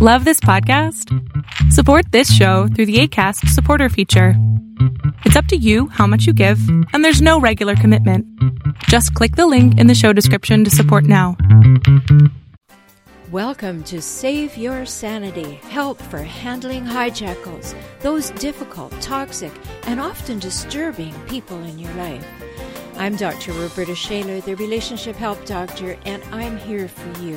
Love this podcast? Support this show through the ACAST supporter feature. It's up to you how much you give, and there's no regular commitment. Just click the link in the show description to support now. Welcome to Save Your Sanity Help for Handling Hijackals, those difficult, toxic, and often disturbing people in your life. I'm Dr. Roberta Shaler, the Relationship Help Doctor, and I'm here for you.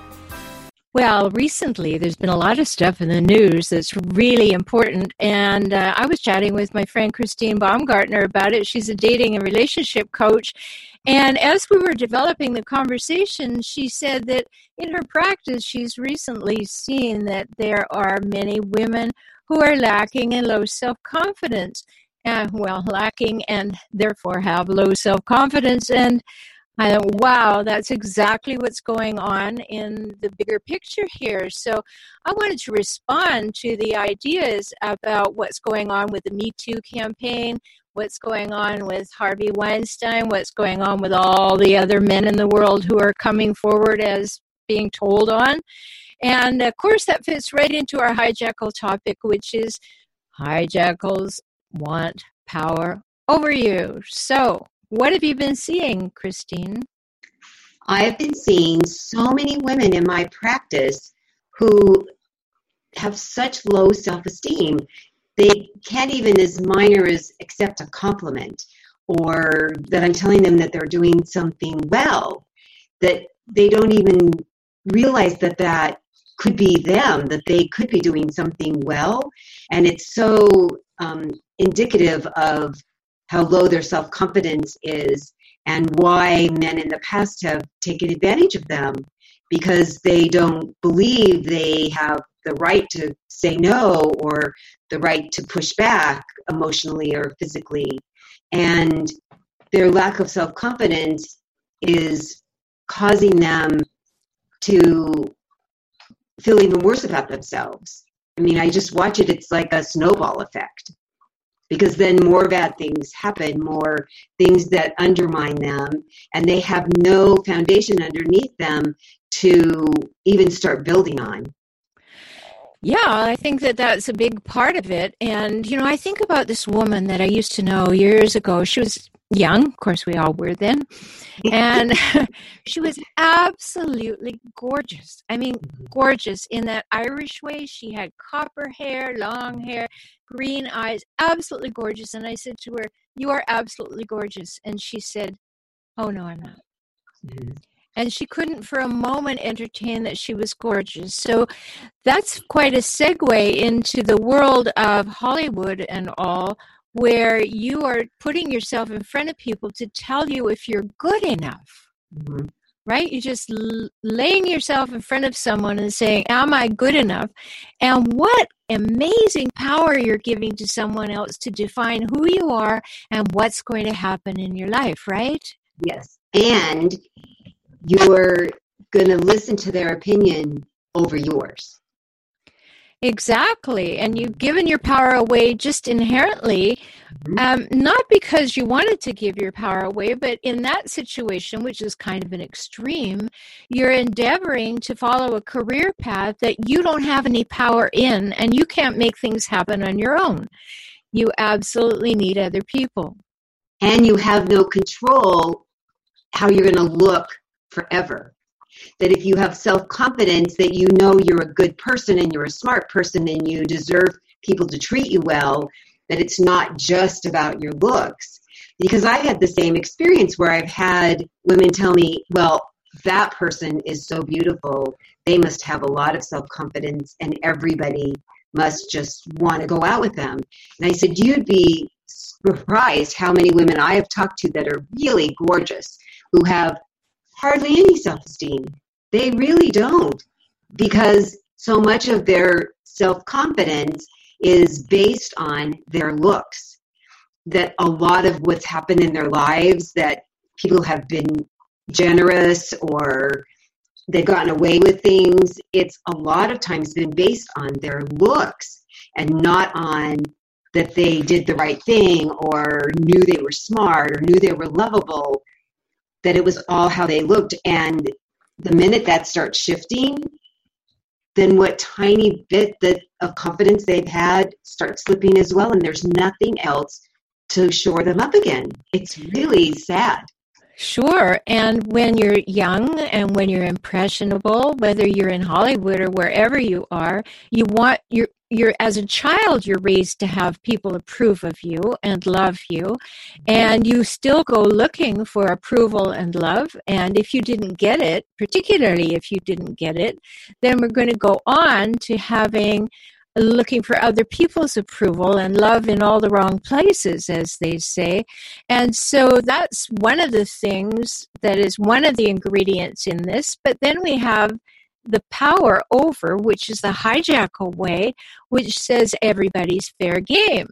Well, recently there's been a lot of stuff in the news that's really important. And uh, I was chatting with my friend Christine Baumgartner about it. She's a dating and relationship coach. And as we were developing the conversation, she said that in her practice, she's recently seen that there are many women who are lacking in low self confidence. Uh, well, lacking and therefore have low self confidence. And I wow, that's exactly what's going on in the bigger picture here. So I wanted to respond to the ideas about what's going on with the Me Too campaign, what's going on with Harvey Weinstein, what's going on with all the other men in the world who are coming forward as being told on. And of course, that fits right into our hijackal topic, which is hijackals want power over you. So, what have you been seeing, Christine? I've been seeing so many women in my practice who have such low self esteem. They can't even, as minor as accept a compliment or that I'm telling them that they're doing something well, that they don't even realize that that could be them, that they could be doing something well. And it's so um, indicative of how low their self confidence is and why men in the past have taken advantage of them because they don't believe they have the right to say no or the right to push back emotionally or physically. And their lack of self confidence is causing them to feel even worse about themselves. I mean, I just watch it, it's like a snowball effect because then more bad things happen, more things that undermine them, and they have no foundation underneath them to even start building on. Yeah, I think that that's a big part of it. And, you know, I think about this woman that I used to know years ago. She was young, of course, we all were then. And she was absolutely gorgeous. I mean, mm-hmm. gorgeous in that Irish way. She had copper hair, long hair, green eyes, absolutely gorgeous. And I said to her, You are absolutely gorgeous. And she said, Oh, no, I'm not. Mm-hmm and she couldn't for a moment entertain that she was gorgeous. So that's quite a segue into the world of Hollywood and all, where you are putting yourself in front of people to tell you if you're good enough. Mm-hmm. Right? You're just l- laying yourself in front of someone and saying, Am I good enough? And what amazing power you're giving to someone else to define who you are and what's going to happen in your life, right? Yes. And you're going to listen to their opinion over yours. Exactly. And you've given your power away just inherently, mm-hmm. um, not because you wanted to give your power away, but in that situation, which is kind of an extreme, you're endeavoring to follow a career path that you don't have any power in and you can't make things happen on your own. You absolutely need other people. And you have no control how you're going to look forever. That if you have self confidence that you know you're a good person and you're a smart person and you deserve people to treat you well, that it's not just about your looks. Because I had the same experience where I've had women tell me, well, that person is so beautiful. They must have a lot of self confidence, and everybody must just want to go out with them. And I said, You'd be surprised how many women I have talked to that are really gorgeous, who have hardly any self esteem. They really don't because so much of their self confidence is based on their looks. That a lot of what's happened in their lives that people have been generous or they've gotten away with things, it's a lot of times been based on their looks and not on that they did the right thing or knew they were smart or knew they were lovable, that it was all how they looked. And the minute that starts shifting, then what tiny bit that of confidence they've had starts slipping as well, and there's nothing else to shore them up again. It's really sad. Sure. And when you're young and when you're impressionable, whether you're in Hollywood or wherever you are, you want you're you're as a child you're raised to have people approve of you and love you and you still go looking for approval and love and if you didn't get it particularly if you didn't get it then we're going to go on to having looking for other people's approval and love in all the wrong places, as they say. And so that's one of the things that is one of the ingredients in this. But then we have the power over, which is the hijackal way, which says everybody's fair game.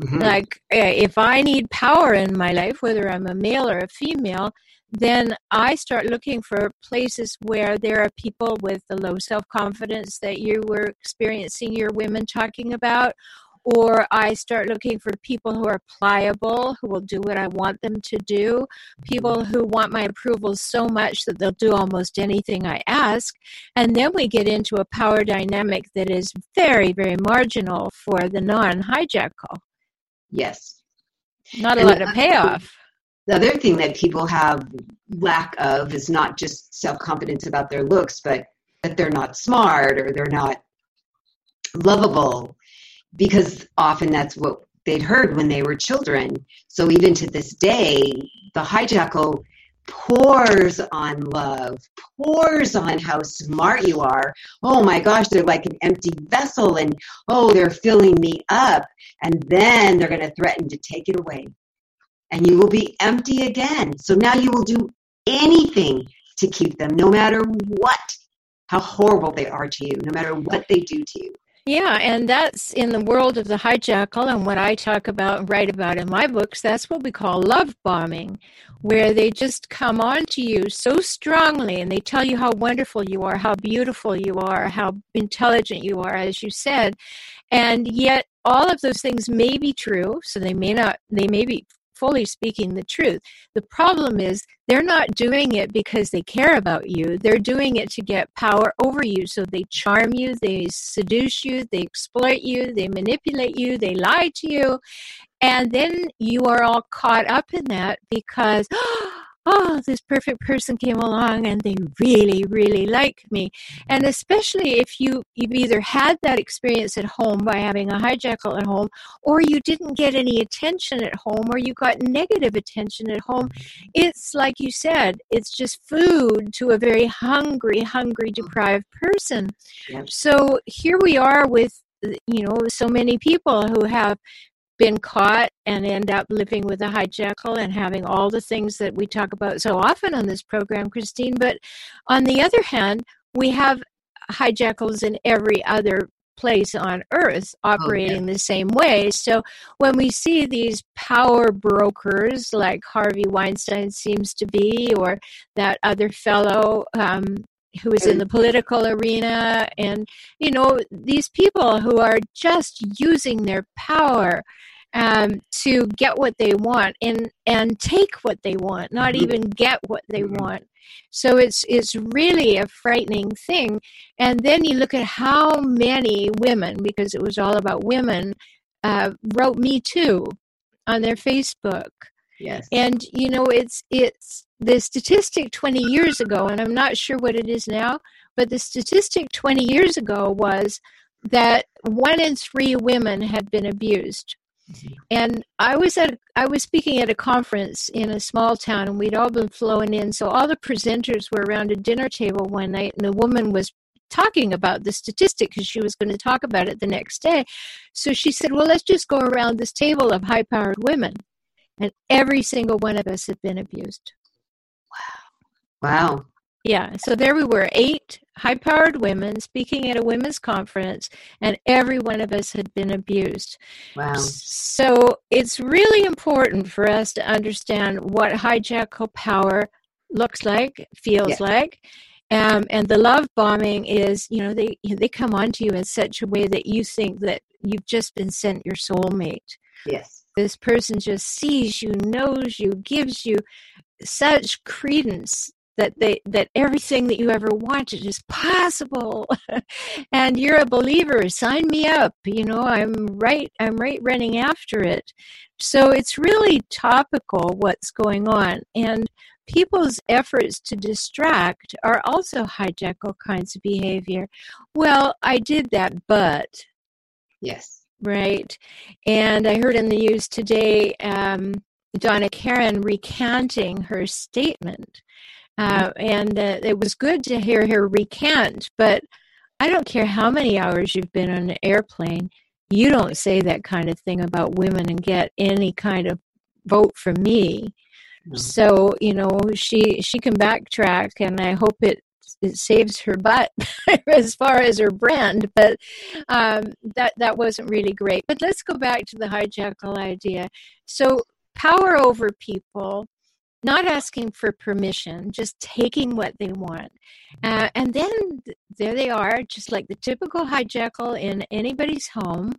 Mm-hmm. Like, eh, if I need power in my life, whether I'm a male or a female, then I start looking for places where there are people with the low self confidence that you were experiencing your women talking about. Or I start looking for people who are pliable, who will do what I want them to do, people who want my approval so much that they'll do almost anything I ask. And then we get into a power dynamic that is very, very marginal for the non hijackal. Yes. Not a and lot of payoff the other thing that people have lack of is not just self-confidence about their looks but that they're not smart or they're not lovable because often that's what they'd heard when they were children so even to this day the hijackal pours on love pours on how smart you are oh my gosh they're like an empty vessel and oh they're filling me up and then they're going to threaten to take it away and you will be empty again. So now you will do anything to keep them, no matter what, how horrible they are to you, no matter what they do to you. Yeah, and that's in the world of the hijackal, and what I talk about and write about in my books, that's what we call love bombing, where they just come on to you so strongly and they tell you how wonderful you are, how beautiful you are, how intelligent you are, as you said. And yet, all of those things may be true, so they may not, they may be fully speaking the truth. The problem is they're not doing it because they care about you. They're doing it to get power over you. So they charm you, they seduce you, they exploit you, they manipulate you, they lie to you. And then you are all caught up in that because, oh, oh, this perfect person came along and they really, really like me. And especially if you, you've either had that experience at home by having a hijackal at home, or you didn't get any attention at home, or you got negative attention at home, it's like you said, it's just food to a very hungry, hungry, deprived person. Yep. So here we are with you know so many people who have been caught and end up living with a hijackal and having all the things that we talk about so often on this program, Christine. But on the other hand, we have hijackals in every other place on earth operating oh, yeah. the same way. So when we see these power brokers like Harvey Weinstein seems to be, or that other fellow um, who is in the political arena, and you know, these people who are just using their power um, to get what they want and and take what they want, not mm-hmm. even get what they mm-hmm. want. So it's it's really a frightening thing. And then you look at how many women, because it was all about women, uh, wrote "Me Too" on their Facebook. Yes. And you know, it's it's the statistic 20 years ago, and I'm not sure what it is now, but the statistic 20 years ago was that one in three women had been abused. Mm-hmm. And I was at I was speaking at a conference in a small town, and we'd all been flown in. So all the presenters were around a dinner table one night, and the woman was talking about the statistic because she was going to talk about it the next day. So she said, "Well, let's just go around this table of high-powered women." And every single one of us had been abused. Wow. Wow. Yeah. So there we were, eight high powered women speaking at a women's conference, and every one of us had been abused. Wow. So it's really important for us to understand what hijackal power looks like, feels Yes. like. Um, and the love bombing is, you know, they they come onto you in such a way that you think that you've just been sent your soulmate. Yes. This person just sees you, knows you, gives you such credence that they that everything that you ever wanted is possible. And you're a believer sign me up. You know i'm right i'm right running after it. So it's really topical what's going on and people's efforts to distract are also hijackal kinds of behavior. Well i did that but Yes. Right. And I heard in the news today um, Donna Karan recanting her statement. Uh, and uh, it was good to hear her recant, but I don't care how many hours you've been on an airplane, you don't say that kind of thing about women and get any kind of vote from me. No. So, you know, she she can backtrack and I hope it it saves her butt as far as her brand, but um, that that wasn't really great. But let's go back to the hijackal idea. So power over people, not asking for permission, just taking what they want, uh, and then there they are, just like the typical hijackal in anybody's home.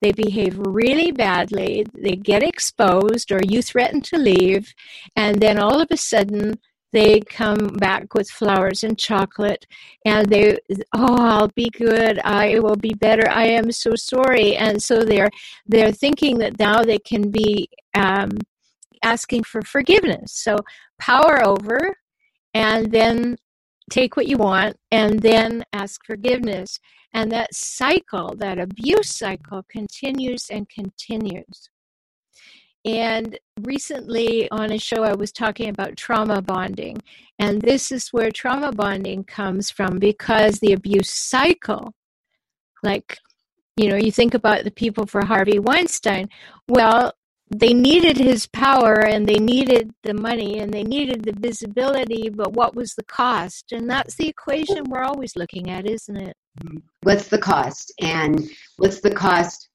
They behave really badly. They get exposed, or you threaten to leave, and then all of a sudden they come back with flowers and chocolate and they oh i'll be good. I will be better. I am so sorry. And so they're they're thinking that now they can be um, asking for forgiveness. So power over and then take what you want and then ask forgiveness. And that cycle that abuse cycle continues and continues and recently on a show, I was talking about trauma bonding. And this is where trauma bonding comes from because the abuse cycle, like, you know, you think about the people for Harvey Weinstein, well, they needed his power and they needed the money and they needed the visibility, but what was the cost? And that's the equation we're always looking at, isn't it? What's the cost? And what's the cost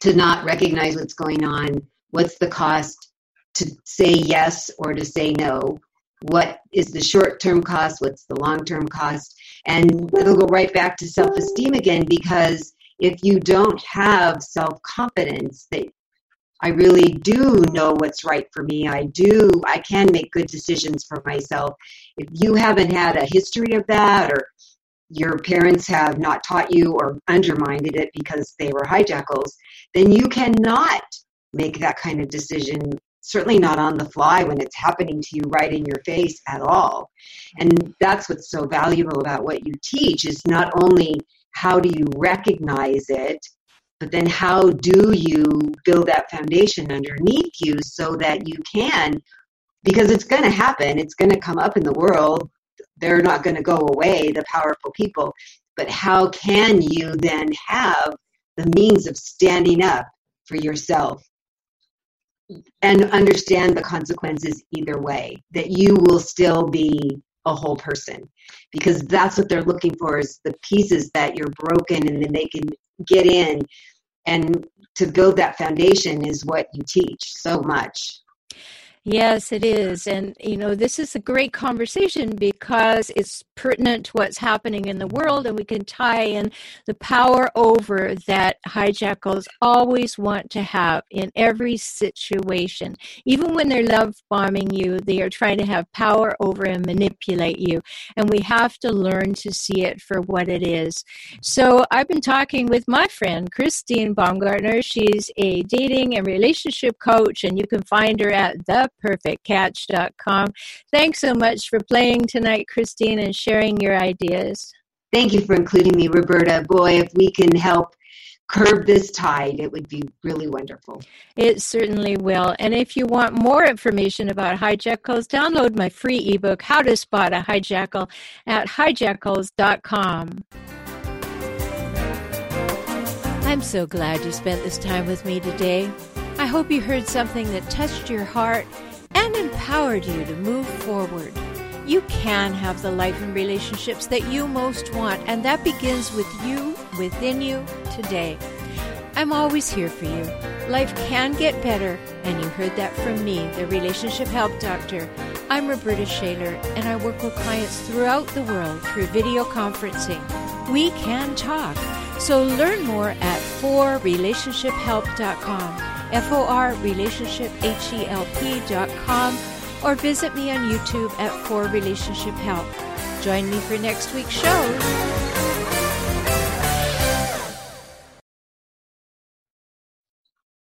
to not recognize what's going on? What's the cost to say yes or to say no? What is the short term cost? What's the long term cost? And it'll go right back to self esteem again because if you don't have self confidence that I really do know what's right for me, I do, I can make good decisions for myself. If you haven't had a history of that or your parents have not taught you or undermined it because they were hijackals, then you cannot make that kind of decision. Certainly not on the fly when it's happening to you right in your face at all. And that's what's so valuable about what you teach is not only how do you recognize it, but then how do you build that foundation underneath you so that you can because it's going to happen it's going to come up in the world they're not going to go away, the powerful people. But how can you then have the means of standing up for yourself and understand the consequences either way, that you will still be a whole person? Because that's what they're looking for is the pieces that you're broken and then they can get in. And to build that foundation is what you teach so much. Yes, it is. And, you know, this is a great conversation because it's pertinent to what's happening in the world, and we can tie in the power over that hijackals always want to have in every situation. Even when they're love bombing you, they are trying to have power over and manipulate you. And we have to learn to see it for what it is. So I've been talking with my friend, Christine Baumgartner. She's a dating and relationship coach, and you can find her at the perfectcatch.com. Thanks so much for playing tonight, Christine, and sharing your ideas. Thank you for including me, Roberta. Boy, if we can help curb this tide, it would be really wonderful. It certainly will. And if you want more information about hijackals, download my free ebook, How to Spot a Hijackal, at hijackals.com. I'm so glad you spent this time with me today. I hope you heard something that touched your heart and empowered you to move forward. You can have the life and relationships that you most want, and that begins with you, within you, today. I'm always here for you. Life can get better, and you heard that from me, the Relationship Help Doctor. I'm Roberta Shaler, and I work with clients throughout the world through video conferencing. We can talk. So learn more at forrelationshiphelp.com, F O R relationship H E L P.com, or visit me on YouTube at For Relationship Help. Join me for next week's show.